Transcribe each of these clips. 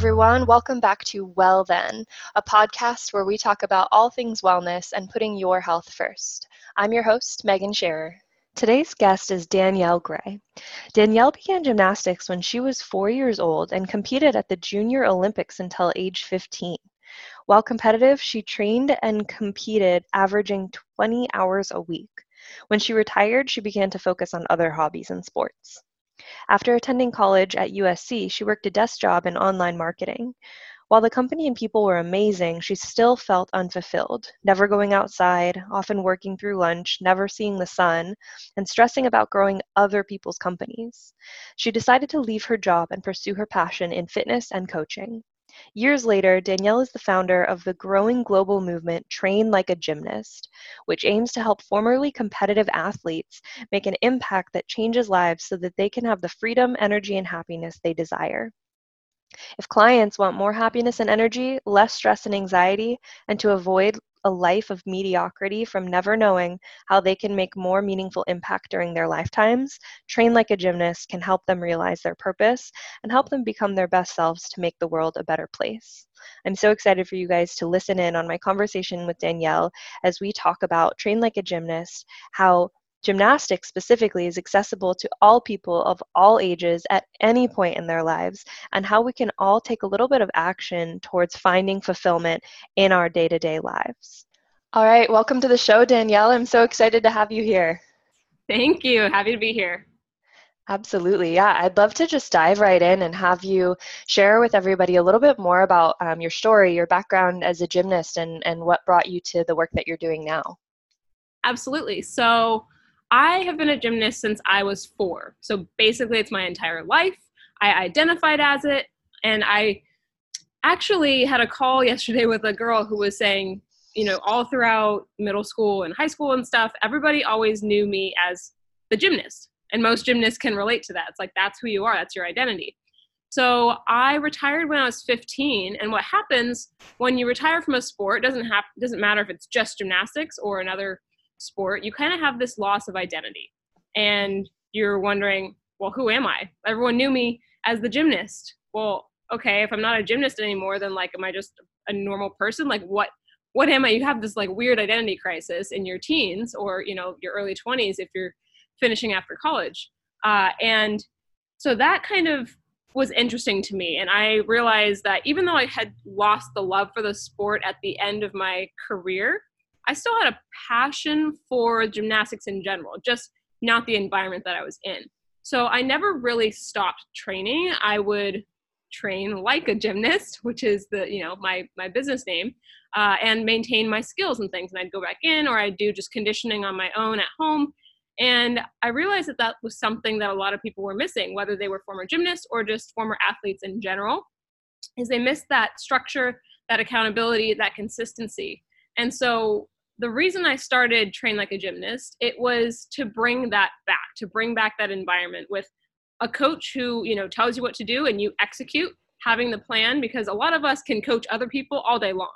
everyone. Welcome back to Well Then, a podcast where we talk about all things wellness and putting your health first. I'm your host, Megan Scherer. Today's guest is Danielle Gray. Danielle began gymnastics when she was four years old and competed at the Junior Olympics until age 15. While competitive, she trained and competed, averaging 20 hours a week. When she retired, she began to focus on other hobbies and sports. After attending college at USC, she worked a desk job in online marketing. While the company and people were amazing, she still felt unfulfilled, never going outside, often working through lunch, never seeing the sun, and stressing about growing other people's companies. She decided to leave her job and pursue her passion in fitness and coaching. Years later, Danielle is the founder of the growing global movement Train Like a Gymnast, which aims to help formerly competitive athletes make an impact that changes lives so that they can have the freedom, energy, and happiness they desire. If clients want more happiness and energy, less stress and anxiety, and to avoid a life of mediocrity from never knowing how they can make more meaningful impact during their lifetimes, Train Like a Gymnast can help them realize their purpose and help them become their best selves to make the world a better place. I'm so excited for you guys to listen in on my conversation with Danielle as we talk about Train Like a Gymnast, how Gymnastics specifically is accessible to all people of all ages at any point in their lives, and how we can all take a little bit of action towards finding fulfillment in our day to day lives. All right, welcome to the show, Danielle. I'm so excited to have you here. Thank you. Happy to be here. Absolutely. Yeah, I'd love to just dive right in and have you share with everybody a little bit more about um, your story, your background as a gymnast, and, and what brought you to the work that you're doing now. Absolutely. So, I have been a gymnast since I was four. So basically, it's my entire life. I identified as it. And I actually had a call yesterday with a girl who was saying, you know, all throughout middle school and high school and stuff, everybody always knew me as the gymnast. And most gymnasts can relate to that. It's like, that's who you are, that's your identity. So I retired when I was 15, and what happens when you retire from a sport doesn't have doesn't matter if it's just gymnastics or another sport, you kind of have this loss of identity. And you're wondering, well, who am I? Everyone knew me as the gymnast. Well, okay, if I'm not a gymnast anymore, then like, am I just a normal person? Like, what? What am I? You have this like weird identity crisis in your teens or you know your early 20s if you're finishing after college, uh, and so that kind of was interesting to me. And I realized that even though I had lost the love for the sport at the end of my career, I still had a passion for gymnastics in general, just not the environment that I was in. So I never really stopped training. I would train like a gymnast, which is the you know my my business name, uh, and maintain my skills and things. And I'd go back in, or I'd do just conditioning on my own at home. And I realized that that was something that a lot of people were missing, whether they were former gymnasts or just former athletes in general, is they missed that structure, that accountability, that consistency. And so the reason I started Train Like a Gymnast, it was to bring that back, to bring back that environment with a coach who, you know, tells you what to do and you execute, having the plan because a lot of us can coach other people all day long.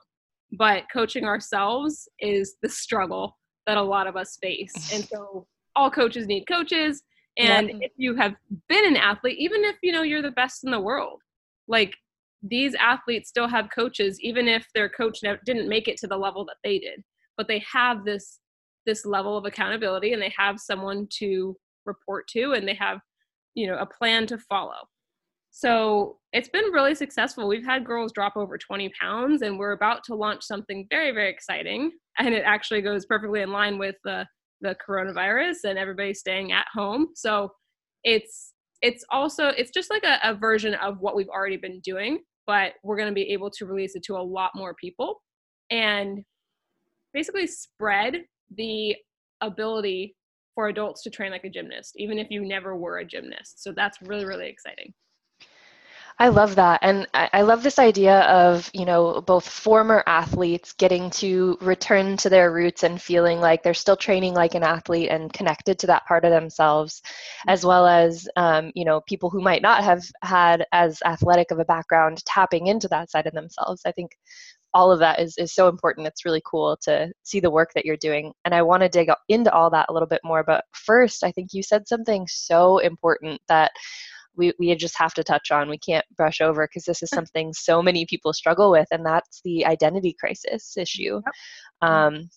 But coaching ourselves is the struggle that a lot of us face. And so all coaches need coaches. And if you have been an athlete, even if you know you're the best in the world, like these athletes still have coaches, even if their coach didn't make it to the level that they did but they have this this level of accountability and they have someone to report to and they have you know a plan to follow. So it's been really successful. We've had girls drop over 20 pounds and we're about to launch something very very exciting and it actually goes perfectly in line with the the coronavirus and everybody staying at home. So it's it's also it's just like a, a version of what we've already been doing but we're going to be able to release it to a lot more people. And basically spread the ability for adults to train like a gymnast, even if you never were a gymnast. So that's really, really exciting. I love that. And I love this idea of, you know, both former athletes getting to return to their roots and feeling like they're still training like an athlete and connected to that part of themselves, as well as, um, you know, people who might not have had as athletic of a background tapping into that side of themselves. I think all of that is, is so important. It's really cool to see the work that you're doing. And I want to dig into all that a little bit more. But first, I think you said something so important that we, we just have to touch on we can't brush over because this is something so many people struggle with and that's the identity crisis issue yep. um,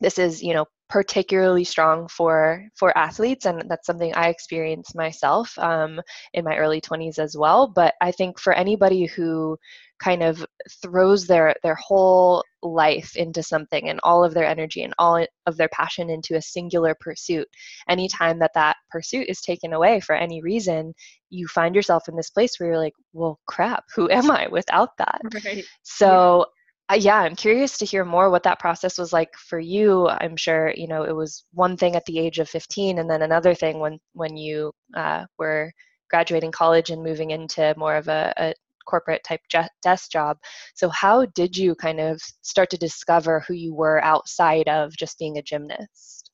this is you know particularly strong for for athletes and that's something i experienced myself um, in my early 20s as well but i think for anybody who kind of throws their their whole life into something and all of their energy and all of their passion into a singular pursuit anytime that that pursuit is taken away for any reason you find yourself in this place where you're like well crap who am i without that right. so uh, yeah i'm curious to hear more what that process was like for you i'm sure you know it was one thing at the age of 15 and then another thing when when you uh, were graduating college and moving into more of a, a corporate type desk job. So how did you kind of start to discover who you were outside of just being a gymnast?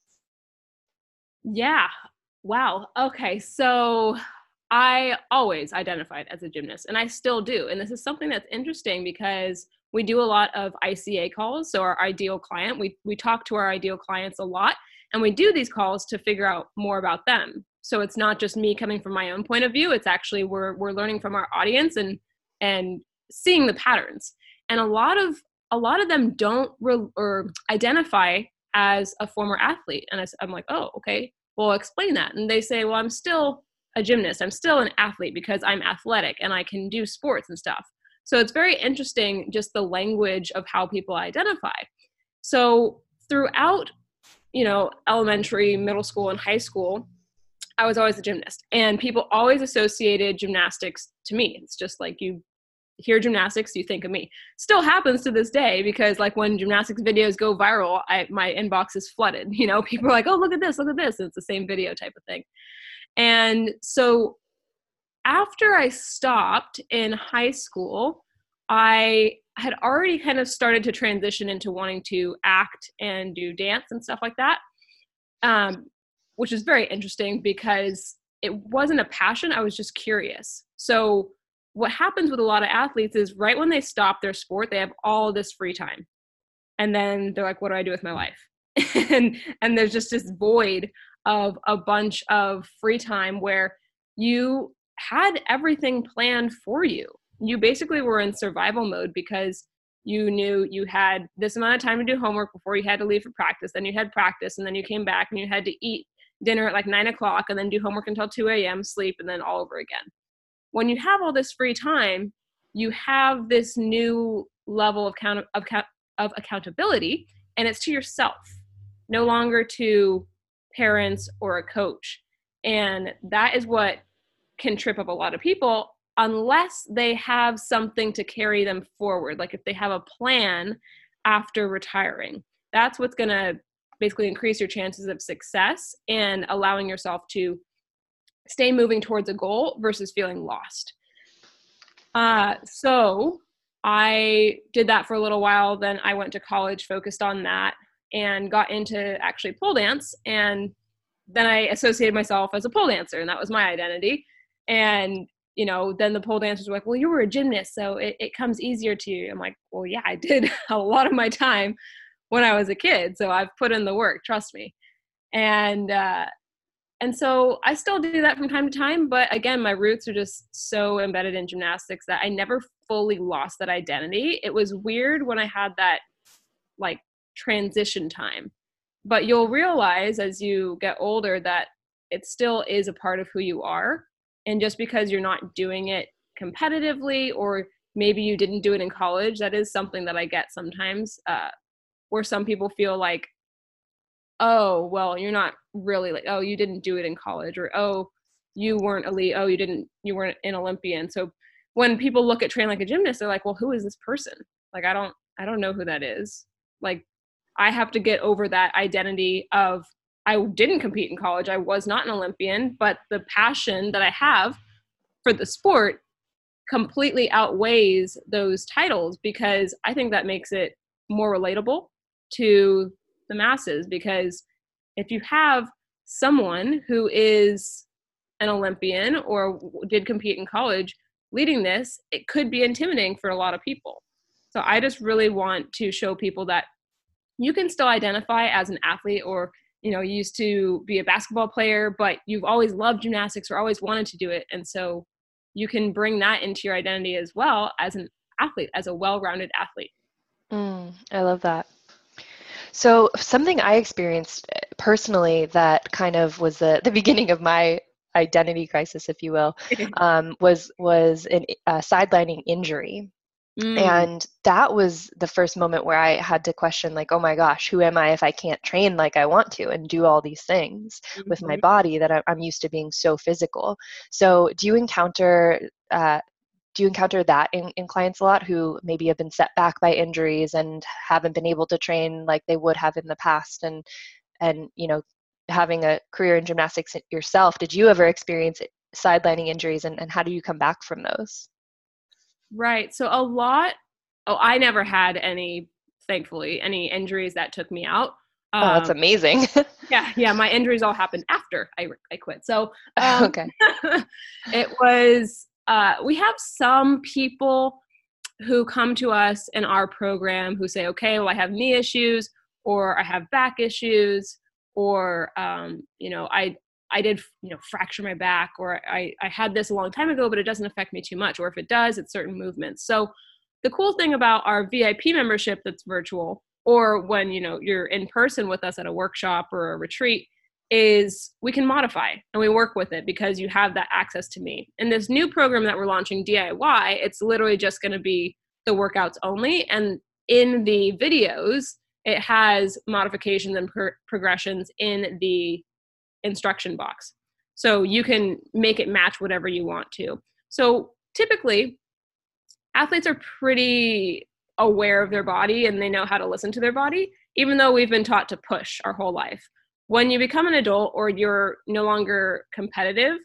Yeah. Wow. Okay. So I always identified as a gymnast and I still do. And this is something that's interesting because we do a lot of ICA calls. So our ideal client, we, we talk to our ideal clients a lot and we do these calls to figure out more about them. So it's not just me coming from my own point of view. It's actually we're, we're learning from our audience and, and seeing the patterns. And a lot of, a lot of them don't re- or identify as a former athlete. And I, I'm like, oh, okay, well, explain that. And they say, well, I'm still a gymnast. I'm still an athlete because I'm athletic and I can do sports and stuff. So it's very interesting just the language of how people identify. So throughout, you know, elementary, middle school, and high school, I was always a gymnast. And people always associated gymnastics to me. It's just like you hear gymnastics, you think of me. Still happens to this day because like when gymnastics videos go viral, I, my inbox is flooded. You know, people are like, oh, look at this, look at this. And it's the same video type of thing. And so after I stopped in high school, I had already kind of started to transition into wanting to act and do dance and stuff like that, um, which is very interesting because it wasn't a passion. I was just curious. So, what happens with a lot of athletes is right when they stop their sport, they have all this free time. And then they're like, what do I do with my life? and and there's just this void of a bunch of free time where you had everything planned for you. You basically were in survival mode because you knew you had this amount of time to do homework before you had to leave for practice. Then you had practice, and then you came back and you had to eat dinner at like nine o'clock, and then do homework until 2 a.m., sleep, and then all over again. When you have all this free time, you have this new level of, count- of, of accountability, and it's to yourself, no longer to parents or a coach. And that is what can trip up a lot of people unless they have something to carry them forward. Like if they have a plan after retiring, that's what's going to basically increase your chances of success and allowing yourself to stay moving towards a goal versus feeling lost. Uh, so I did that for a little while. Then I went to college, focused on that, and got into actually pole dance. And then I associated myself as a pole dancer, and that was my identity. And you know, then the pole dancers were like, "Well, you were a gymnast, so it, it comes easier to you." I'm like, "Well, yeah, I did a lot of my time when I was a kid, so I've put in the work. Trust me." And uh, and so I still do that from time to time, but again, my roots are just so embedded in gymnastics that I never fully lost that identity. It was weird when I had that like transition time. But you'll realize as you get older that it still is a part of who you are. And just because you're not doing it competitively or maybe you didn't do it in college, that is something that I get sometimes uh, where some people feel like, oh, well, you're not really like, oh, you didn't do it in college or, oh, you weren't elite. Oh, you didn't, you weren't an Olympian. So when people look at train like a gymnast, they're like, well, who is this person? Like, I don't, I don't know who that is. Like, I have to get over that identity of I didn't compete in college. I was not an Olympian, but the passion that I have for the sport completely outweighs those titles because I think that makes it more relatable to the masses because if you have someone who is an Olympian or did compete in college leading this, it could be intimidating for a lot of people. So I just really want to show people that you can still identify as an athlete or you know you used to be a basketball player but you've always loved gymnastics or always wanted to do it and so you can bring that into your identity as well as an athlete as a well-rounded athlete. Mm, i love that. So something i experienced eh, personally that kind of was the, the beginning of my identity crisis if you will um, was was a sidelining injury Mm. And that was the first moment where I had to question, like, oh my gosh, who am I if I can't train like I want to and do all these things mm-hmm. with my mm-hmm. body that I'm used to being so physical? So, do you encounter uh, do you encounter that in, in clients a lot who maybe have been set back by injuries and haven't been able to train like they would have in the past and and you know having a career in gymnastics yourself did you ever experience sidelining injuries and, and how do you come back from those Right. So a lot. Oh, I never had any, thankfully, any injuries that took me out. Um, oh, that's um, amazing. yeah, yeah. My injuries all happened after I I quit. So um, okay, it was. Uh, we have some people who come to us in our program who say, okay, well, I have knee issues, or I have back issues, or um, you know, I I did, you know, fracture my back, or I, I had this a long time ago, but it doesn't affect me too much. Or if it does, it's certain movements. So the cool thing about our VIP membership that's virtual, or when you know you're in person with us at a workshop or a retreat, is we can modify and we work with it because you have that access to me. And this new program that we're launching DIY, it's literally just going to be the workouts only, and in the videos, it has modifications and pro- progressions in the instruction box. So you can make it match whatever you want to. So typically, athletes are pretty aware of their body and they know how to listen to their body, even though we've been taught to push our whole life. When you become an adult or you're no longer competitive,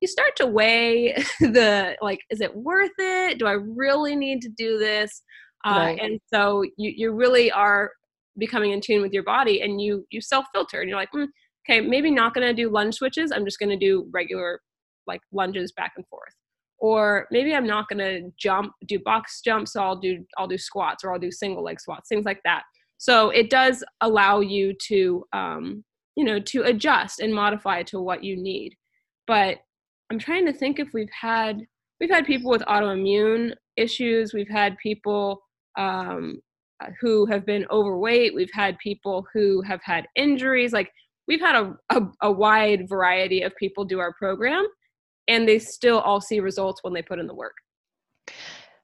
you start to weigh the like, is it worth it? Do I really need to do this? Uh. And so you, you really are becoming in tune with your body and you you self filter and you're like, mm, okay, maybe not going to do lunge switches. I'm just going to do regular like lunges back and forth. Or maybe I'm not going to jump, do box jumps. So I'll do, I'll do squats or I'll do single leg squats, things like that. So it does allow you to, um, you know, to adjust and modify to what you need. But I'm trying to think if we've had, we've had people with autoimmune issues. We've had people um, who have been overweight. We've had people who have had injuries. Like we've had a, a, a wide variety of people do our program and they still all see results when they put in the work.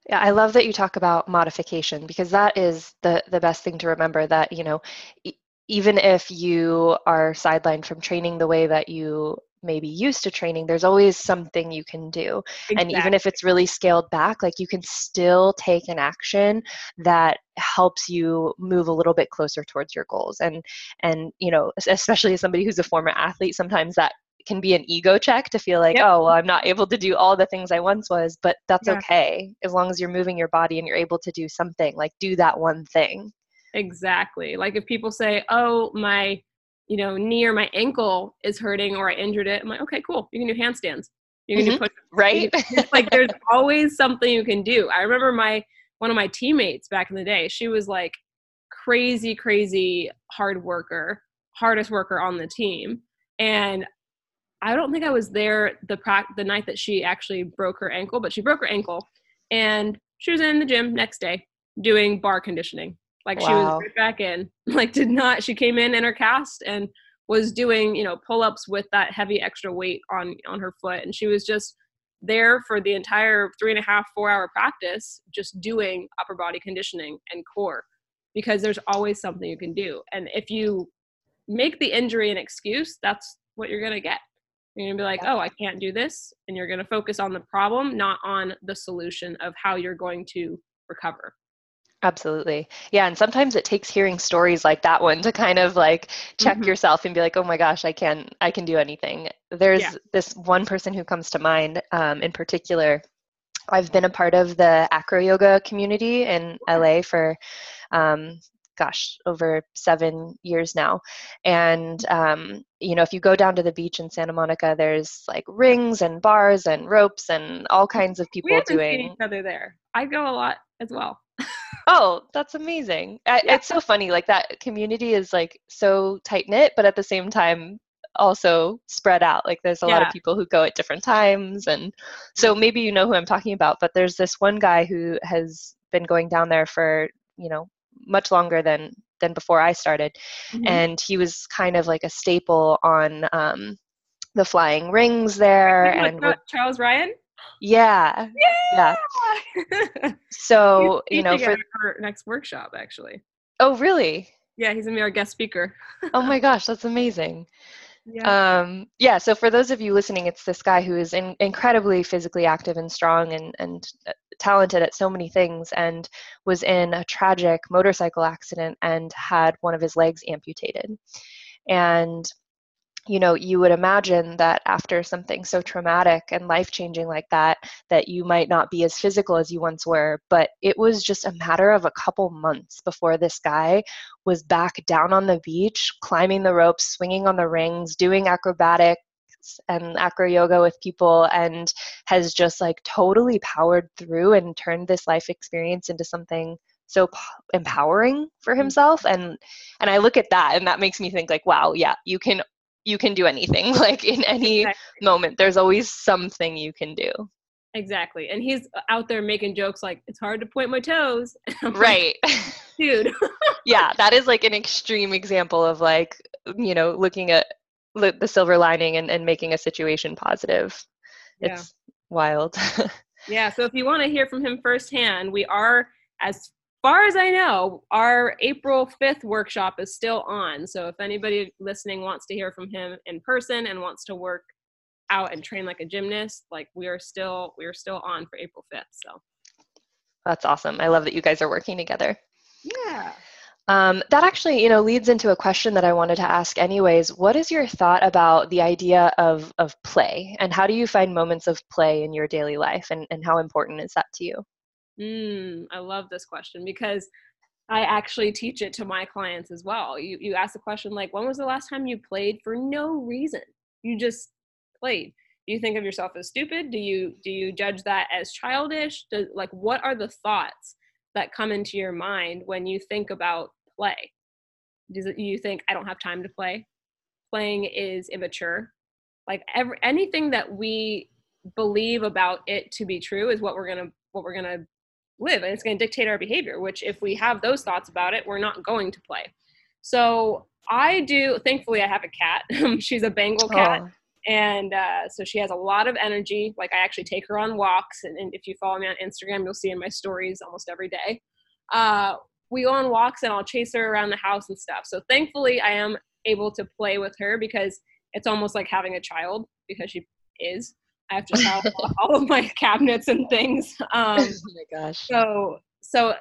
Yeah i love that you talk about modification because that is the the best thing to remember that you know even if you are sidelined from training the way that you maybe used to training there's always something you can do exactly. and even if it's really scaled back like you can still take an action that helps you move a little bit closer towards your goals and and you know especially as somebody who's a former athlete sometimes that can be an ego check to feel like yep. oh well i'm not able to do all the things i once was but that's yeah. okay as long as you're moving your body and you're able to do something like do that one thing exactly like if people say oh my you know, knee or my ankle is hurting or I injured it, I'm like, okay, cool. You can do handstands. You can mm-hmm. do push right. like there's always something you can do. I remember my one of my teammates back in the day. She was like crazy, crazy hard worker, hardest worker on the team, and I don't think I was there the pra- the night that she actually broke her ankle, but she broke her ankle, and she was in the gym next day doing bar conditioning like wow. she was right back in. Like did not she came in in her cast and was doing, you know, pull-ups with that heavy extra weight on on her foot. And she was just there for the entire three and a half, four hour practice, just doing upper body conditioning and core. Because there's always something you can do. And if you make the injury an excuse, that's what you're gonna get. You're gonna be like, oh, I can't do this, and you're gonna focus on the problem, not on the solution of how you're going to recover. Absolutely. Yeah. And sometimes it takes hearing stories like that one to kind of like check mm-hmm. yourself and be like, oh my gosh, I can, I can do anything. There's yeah. this one person who comes to mind um, in particular. I've been a part of the acro yoga community in LA for, um, gosh, over seven years now. And, um, you know, if you go down to the beach in Santa Monica, there's like rings and bars and ropes and all kinds of people we doing. each other there. I go a lot as well. Oh, that's amazing. I, Yeah. It's so funny. Like that community is like so tight knit, but at the same time also spread out. Like there's a lot of people who go at different times. And so maybe you know who I'm talking about, but there's this one guy who has been going down there for, you know, much longer than than before I started. Mhm. And he was kind of like a staple on um the flying rings there and Charles Ryan. Yeah. Yeah. So, you know, for for our next workshop, actually. oh really? Yeah, he's gonna be our guest speaker. Oh my gosh, that's amazing. Yeah. Um, yeah, so for those of you listening, it's this guy who is in, incredibly physically active and strong and, and uh, talented at so many things and was in a tragic motorcycle accident and had one of his legs amputated. And, you know, you would imagine that after something so traumatic and life changing like that, that you might not be as physical as you once were. But it was just a matter of a couple months before this guy was back down on the beach, climbing the ropes, swinging on the rings, doing acrobatics and acro yoga with people, and has just like totally powered through and turned this life experience into something so p- empowering for mm. himself and and I look at that and that makes me think like wow yeah you can you can do anything like in any Exactly. moment there's always something you can do Exactly. And he's uh, out there making jokes like, it's hard to point my toes. Like, right Dude. yeah that is like an extreme example of like you know looking at the silver lining and, and making a situation positive Yeah. it's wild Yeah. So if you want to hear from him firsthand, we are, as far as I know, our April 5th workshop is still on. So if anybody listening wants to hear from him in person and wants to work out and train like a gymnast, like we are still we are still on for April 5th. So that's awesome i love that you guys are working together yeah. Um, that actually, you know, leads into a question that I wanted to ask. Anyways, what is your thought about the idea of of play, and how do you find moments of play in your daily life, and and how important is that to you? Mm, I love this question because I actually teach it to my clients as well. You you ask the question like, when was the last time you played for no reason? You just played. Do you think of yourself as stupid? Do you do you judge that as childish? Do, like, what are the thoughts that come into your mind when you think about play? Does it, you think I don't have time to play? Playing is immature. Like every anything that we believe about it to be true is what we're gonna what we're gonna live and it's going to dictate our behavior which if we have those thoughts about it we're not going to play. So i do thankfully i have a cat. She's a bengal cat Oh, and uh, so she has a lot of energy. Like i actually take her on walks and, and if you follow me on instagram you'll see in my stories almost every day. Uh, we go on walks and i'll chase her around the house and stuff. So thankfully i am able to play with her because it's almost like having a child because she is i have to sell all of my cabinets and things um, oh my gosh. so so eh,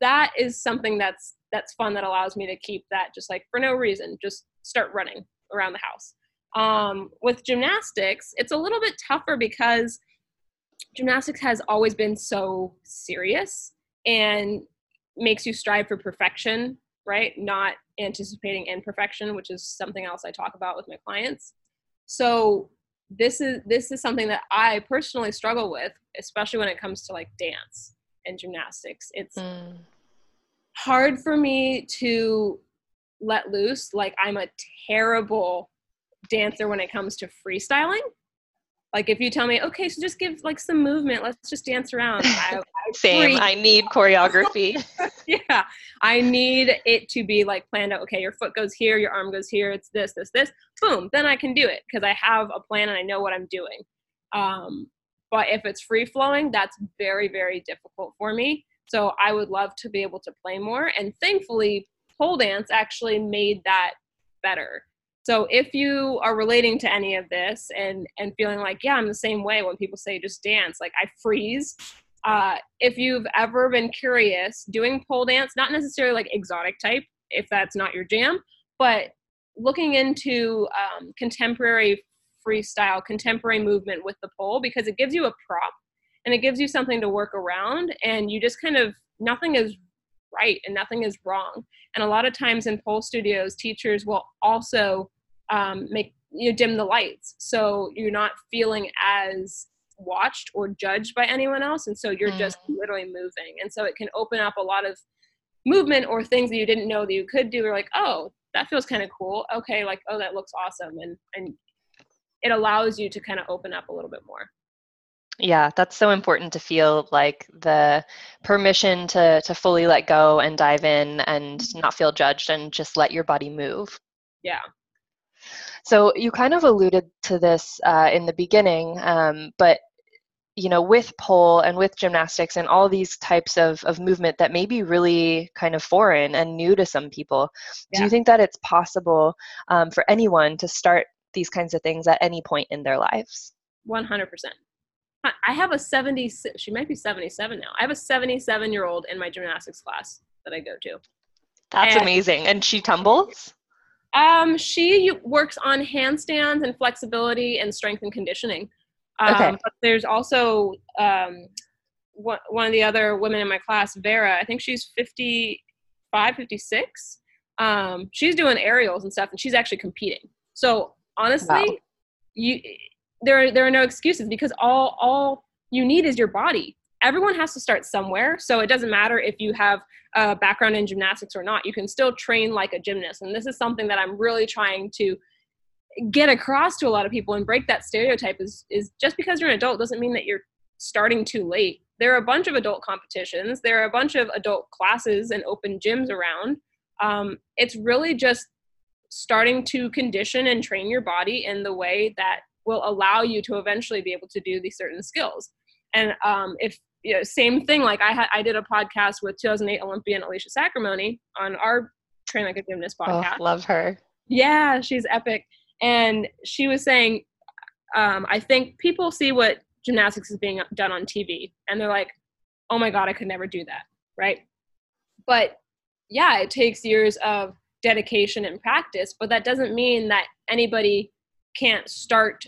that is something that's that's fun that allows me to keep that just like for no reason just start running around the house. Um, with gymnastics it's a little bit tougher because gymnastics has always been so serious and makes you strive for perfection right? Not anticipating imperfection which is something else i talk about with my clients. So this is this is something that i personally struggle with especially when it comes to like dance and gymnastics. It's Mm, hard for me to let loose like i'm a terrible dancer when it comes to freestyling like if you tell me okay so just give like some movement let's just dance around I, I same. I need choreography. yeah i need it to be like planned out okay your foot goes here your arm goes here it's this this this boom then i can do it because i have a plan and i know what i'm doing um, but if it's free flowing that's very very difficult for me so i would love to be able to play more and thankfully pole dance actually made that better so if you are relating to any of this and and feeling like yeah i'm the same way when people say just dance like i freeze. Uh, if you've ever been curious, doing pole dance, not necessarily like exotic type, if that's not your jam, but looking into um, contemporary freestyle, contemporary movement with the pole because it gives you a prop and it gives you something to work around, and you just kind of nothing is right and nothing is wrong. And a lot of times in pole studios, teachers will also um, make you dim the lights. So you're not feeling as watched or judged by anyone else and so you're mm. just literally moving. And so it can open up a lot of movement or things that you didn't know that you could do. Or like oh that feels kind of cool. Okay like oh that looks awesome. And and it allows you to kind of open up a little bit more yeah that's so important to feel like the permission to to fully let go and dive in and mm-hmm. not feel judged and just let your body move yeah so you kind of alluded to this uh, in the beginning um, but you know with pole and with gymnastics and all these types of, of movement that may be really kind of foreign and new to some people yeah. do you think that it's possible um, for anyone to start these kinds of things at any point in their lives 100% i have a 70 she might be 77 now i have a 77 year old in my gymnastics class that i go to that's and, amazing and she tumbles um, she works on handstands and flexibility and strength and conditioning um, okay. But there's also um, one, one of the other women in my class, Vera. I think she's 55, 56. Um, she's doing aerials and stuff, and she's actually competing. So honestly, wow. you there there are no excuses because all all you need is your body. Everyone has to start somewhere, so it doesn't matter if you have a background in gymnastics or not. You can still train like a gymnast, and this is something that I'm really trying to get across to a lot of people and break that stereotype is is just because you're an adult doesn't mean that you're starting too late. There are a bunch of adult competitions. There are a bunch of adult classes and open gyms around. Um, it's really just starting to condition and train your body in the way that will allow you to eventually be able to do these certain skills. And um, if you know, same thing, like I had, I did a podcast with 2008 Olympian Alicia Sacramone on our Train Like a Gymnast oh, podcast. Oh, love her. Yeah, she's epic and she was saying um, i think people see what gymnastics is being done on tv and they're like oh my god i could never do that right but yeah it takes years of dedication and practice but that doesn't mean that anybody can't start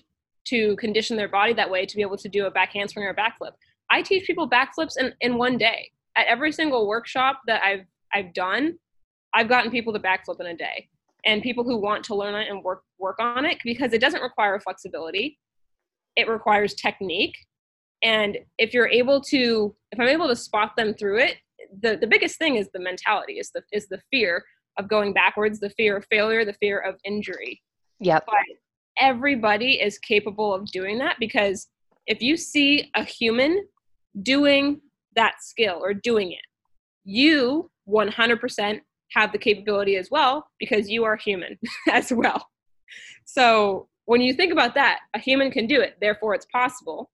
to condition their body that way to be able to do a back handspring or a backflip. I teach people backflips in, in one day. At every single workshop that i've i've done i've gotten people to backflip in a day. And people who want to learn it and work work on it because it doesn't require flexibility. It requires technique. And if you're able to if i'm able to spot them through it the, the biggest thing is the mentality is the is the fear of going backwards the fear of failure the fear of injury. Yeah but everybody is capable of doing that because if you see a human doing that skill or doing it you 100% have the capability as well because you are human as well. So when you think about that, a human can do it, therefore it's possible.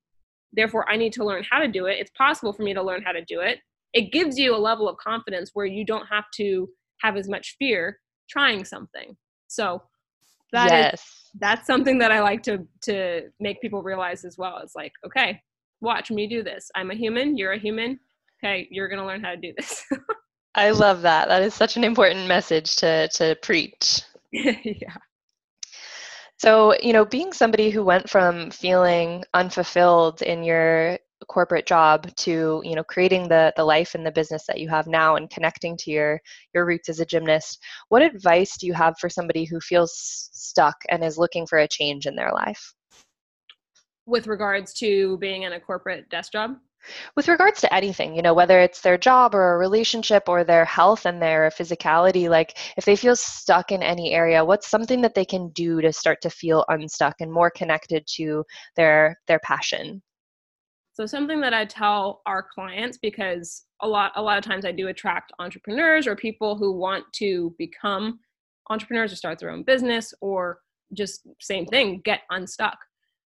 Therefore, I need to learn how to do it. It's possible for me to learn how to do it. It gives you a level of confidence where you don't have to have as much fear trying something. So that yes. is, that's something that I like to to make people realize as well. It's like, okay, watch me do this. I'm a human, you're a human. Okay, you're gonna learn how to do this. I love that. That is such an important message to to preach. yeah. So, you know, being somebody who went from feeling unfulfilled in your corporate job to, you know, creating the the life and the business that you have now and connecting to your your roots as a gymnast, what advice do you have for somebody who feels stuck and is looking for a change in their life? With regards to being in a corporate desk job? with regards to anything you know whether it's their job or a relationship or their health and their physicality like if they feel stuck in any area what's something that they can do to start to feel unstuck and more connected to their their passion so something that i tell our clients because a lot a lot of times i do attract entrepreneurs or people who want to become entrepreneurs or start their own business or just same thing get unstuck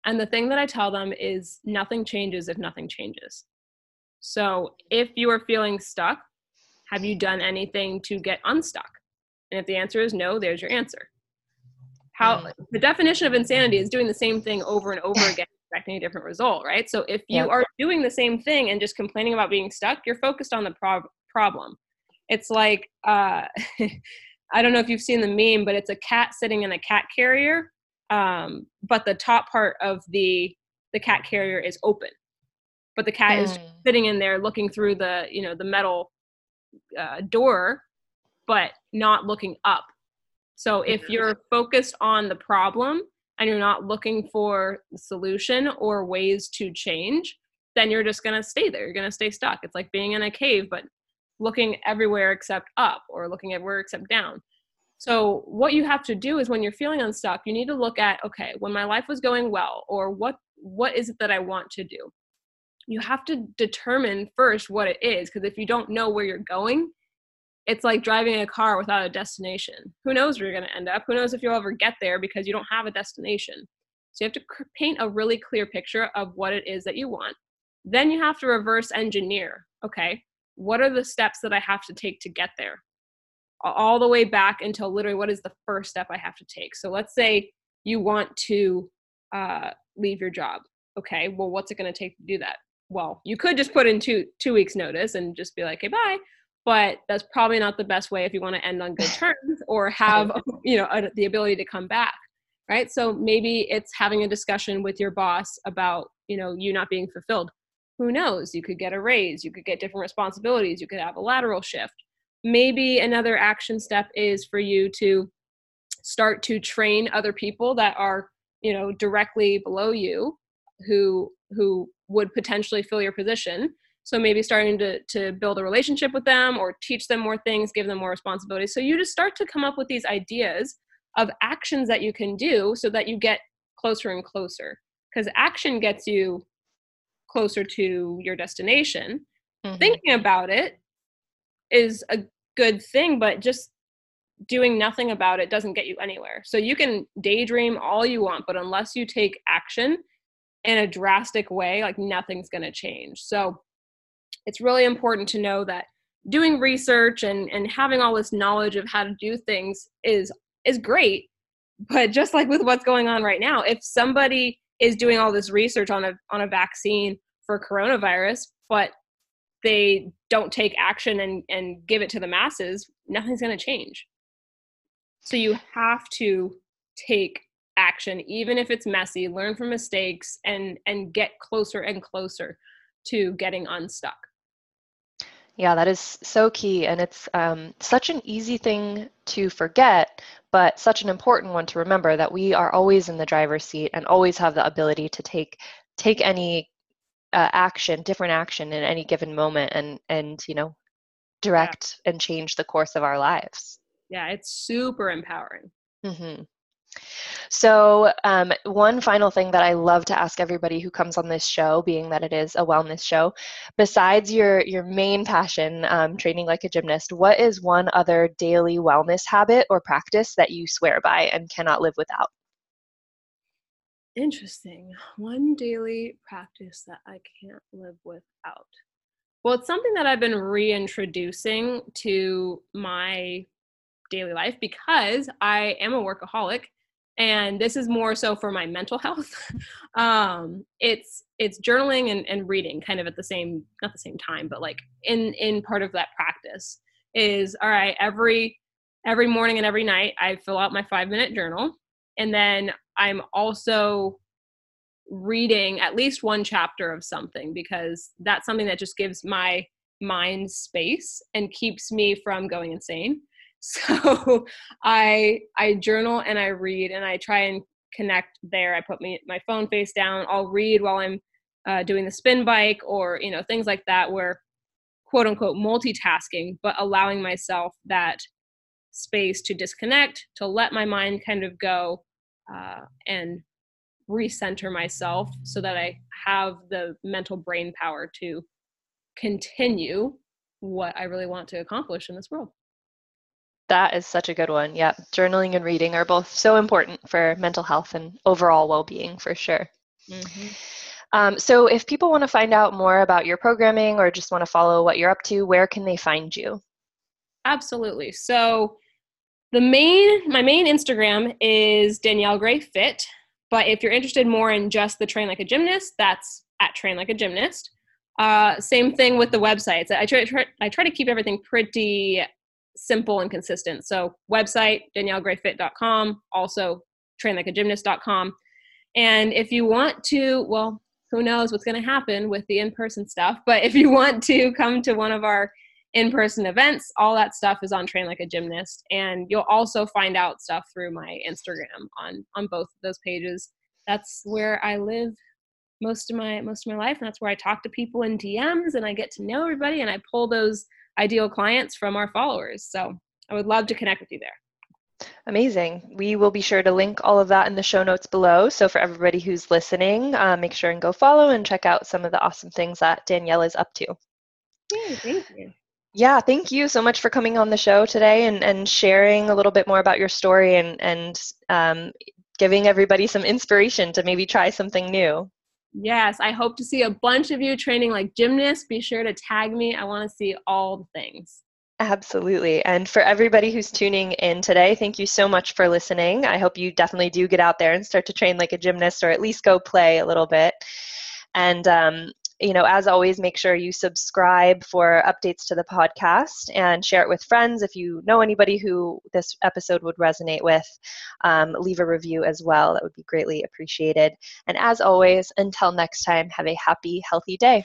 and the thing that I tell them is nothing changes if nothing changes. So if you are feeling stuck, have you done anything to get unstuck? And if the answer is no, there's your answer. How mm. the definition of insanity is doing the same thing over and over again, expecting a different result, right? So if you yep. are doing the same thing and just complaining about being stuck, you're focused on the prob- problem. It's like uh, I don't know if you've seen the meme, but it's a cat sitting in a cat carrier um, but the top part of the the cat carrier is open but the cat mm. is sitting in there looking through the you know the metal uh, door but not looking up so if you're focused on the problem and you're not looking for solution or ways to change, then you're just going to stay there. You're going to stay stuck. It's like being in a cave, but looking everywhere except up or looking everywhere except down. So, what you have to do is when you're feeling unstuck, you need to look at okay, when my life was going well, or what what is it that I want to do? You have to determine first what it is, because if you don't know where you're going, it's like driving a car without a destination. Who knows where you're going to end up? Who knows if you'll ever get there because you don't have a destination? So, you have to paint a really clear picture of what it is that you want. Then you have to reverse engineer. Okay, what are the steps that I have to take to get there? All the way back until literally what is the first step I have to take. So let's say you want to uh, leave your job. Okay, well, what's it going to take to do that? Well, you could just put in two two weeks notice and just be like, "Hey, bye." But that's probably not the best way if you want to end on good terms or have you know a, the ability to come back, right? So maybe it's having a discussion with your boss about you know you not being fulfilled. Who knows? You could get a raise you could get different responsibilities you could have a lateral shift. Maybe another action step is for you to start to train other people that are you know directly below you who who would potentially fill your position so maybe starting to to build a relationship with them or teach them more things give them more responsibilities so you just start to come up with these ideas of actions that you can do so that you get closer and closer because action gets you closer to your destination. Mm-hmm. Thinking about it is a good thing, but just doing nothing about it doesn't get you anywhere. So you can daydream all you want, but unless you take action in a drastic way, like nothing's going to change. So it's really important to know that doing research and and having all this knowledge of how to do things is is great but just like with what's going on right now if somebody is doing all this research on a on a vaccine for coronavirus, but they don't take action and, and give it to the masses, nothing's going to change. So you have to take action, even if it's messy, learn from mistakes and, and get closer and closer to getting unstuck. Yeah, that is so key. And it's um, such an easy thing to forget, but such an important one to remember that we are always in the driver's seat and always have the ability to take take any uh, action different action in any given moment and and you know direct yeah. and change the course of our lives yeah it's super empowering mm-hmm. So, um, one final thing that I love to ask everybody who comes on this show, being that it is a wellness show, besides your your main passion, um, training like a gymnast, what is one other daily wellness habit or practice that you swear by and cannot live without? Interesting. One daily practice that I can't live without. Well, it's something that I've been reintroducing to my daily life because I am a workaholic and this is more so for my mental health. um, it's it's journaling and, and reading kind of at the same not the same time, but like in in part of that practice is all right, every every morning and every night I fill out my five minute journal and then I'm also reading at least one chapter of something because that's something that just gives my mind space and keeps me from going insane. So I I journal and I read and I try and connect there. I put me, my phone face down. I'll read while I'm uh, doing the spin bike or you know things like that where quote unquote multitasking, but allowing myself that space to disconnect, to let my mind kind of go, uh, and recenter myself so that I have the mental brain power to continue what I really want to accomplish in this world. That is such a good one. Yeah, journaling and reading are both so important for mental health and overall well being for sure. Mm-hmm. Um, so, if people want to find out more about your programming or just want to follow what you're up to, where can they find you? Absolutely. So, the main my main Instagram is Danielle Gray Fit, but if you're interested more in just the train like a gymnast, that's at train like a gymnast. Uh, same thing with the websites. I try, try I try to keep everything pretty simple and consistent. So website daniellegrayfit.com, also trainlikeagymnast.com. And if you want to, well, who knows what's going to happen with the in-person stuff, but if you want to come to one of our in person events. All that stuff is on Train Like a Gymnast. And you'll also find out stuff through my Instagram on, on both of those pages. That's where I live most of my most of my life and that's where i talk to people in dms and i get to know everybody and i pull those ideal clients from our followers. So i would love to connect with you there. Amazing. We will be sure to link all of that in the show notes below. So for everybody who's listening uh, make sure and go follow and check out some of the awesome things that danielle is up to. Yeah, thank you. Yeah thank you so much for coming on the show today and, and sharing a little bit more about your story and, and um, giving everybody some inspiration to maybe try something new Yes, I hope to see a bunch of you training like gymnasts. Be sure to tag me. I want to see all the things. Absolutely. And for everybody who's tuning in today, thank you so much for listening. I hope you definitely do get out there and start to train like a gymnast or at least go play a little bit. And um, you know, as always, make sure you subscribe for updates to the podcast and share it with friends. If you know anybody who this episode would resonate with, um, leave a review as well. That would be greatly appreciated. And as always, until next time, have a happy, healthy day.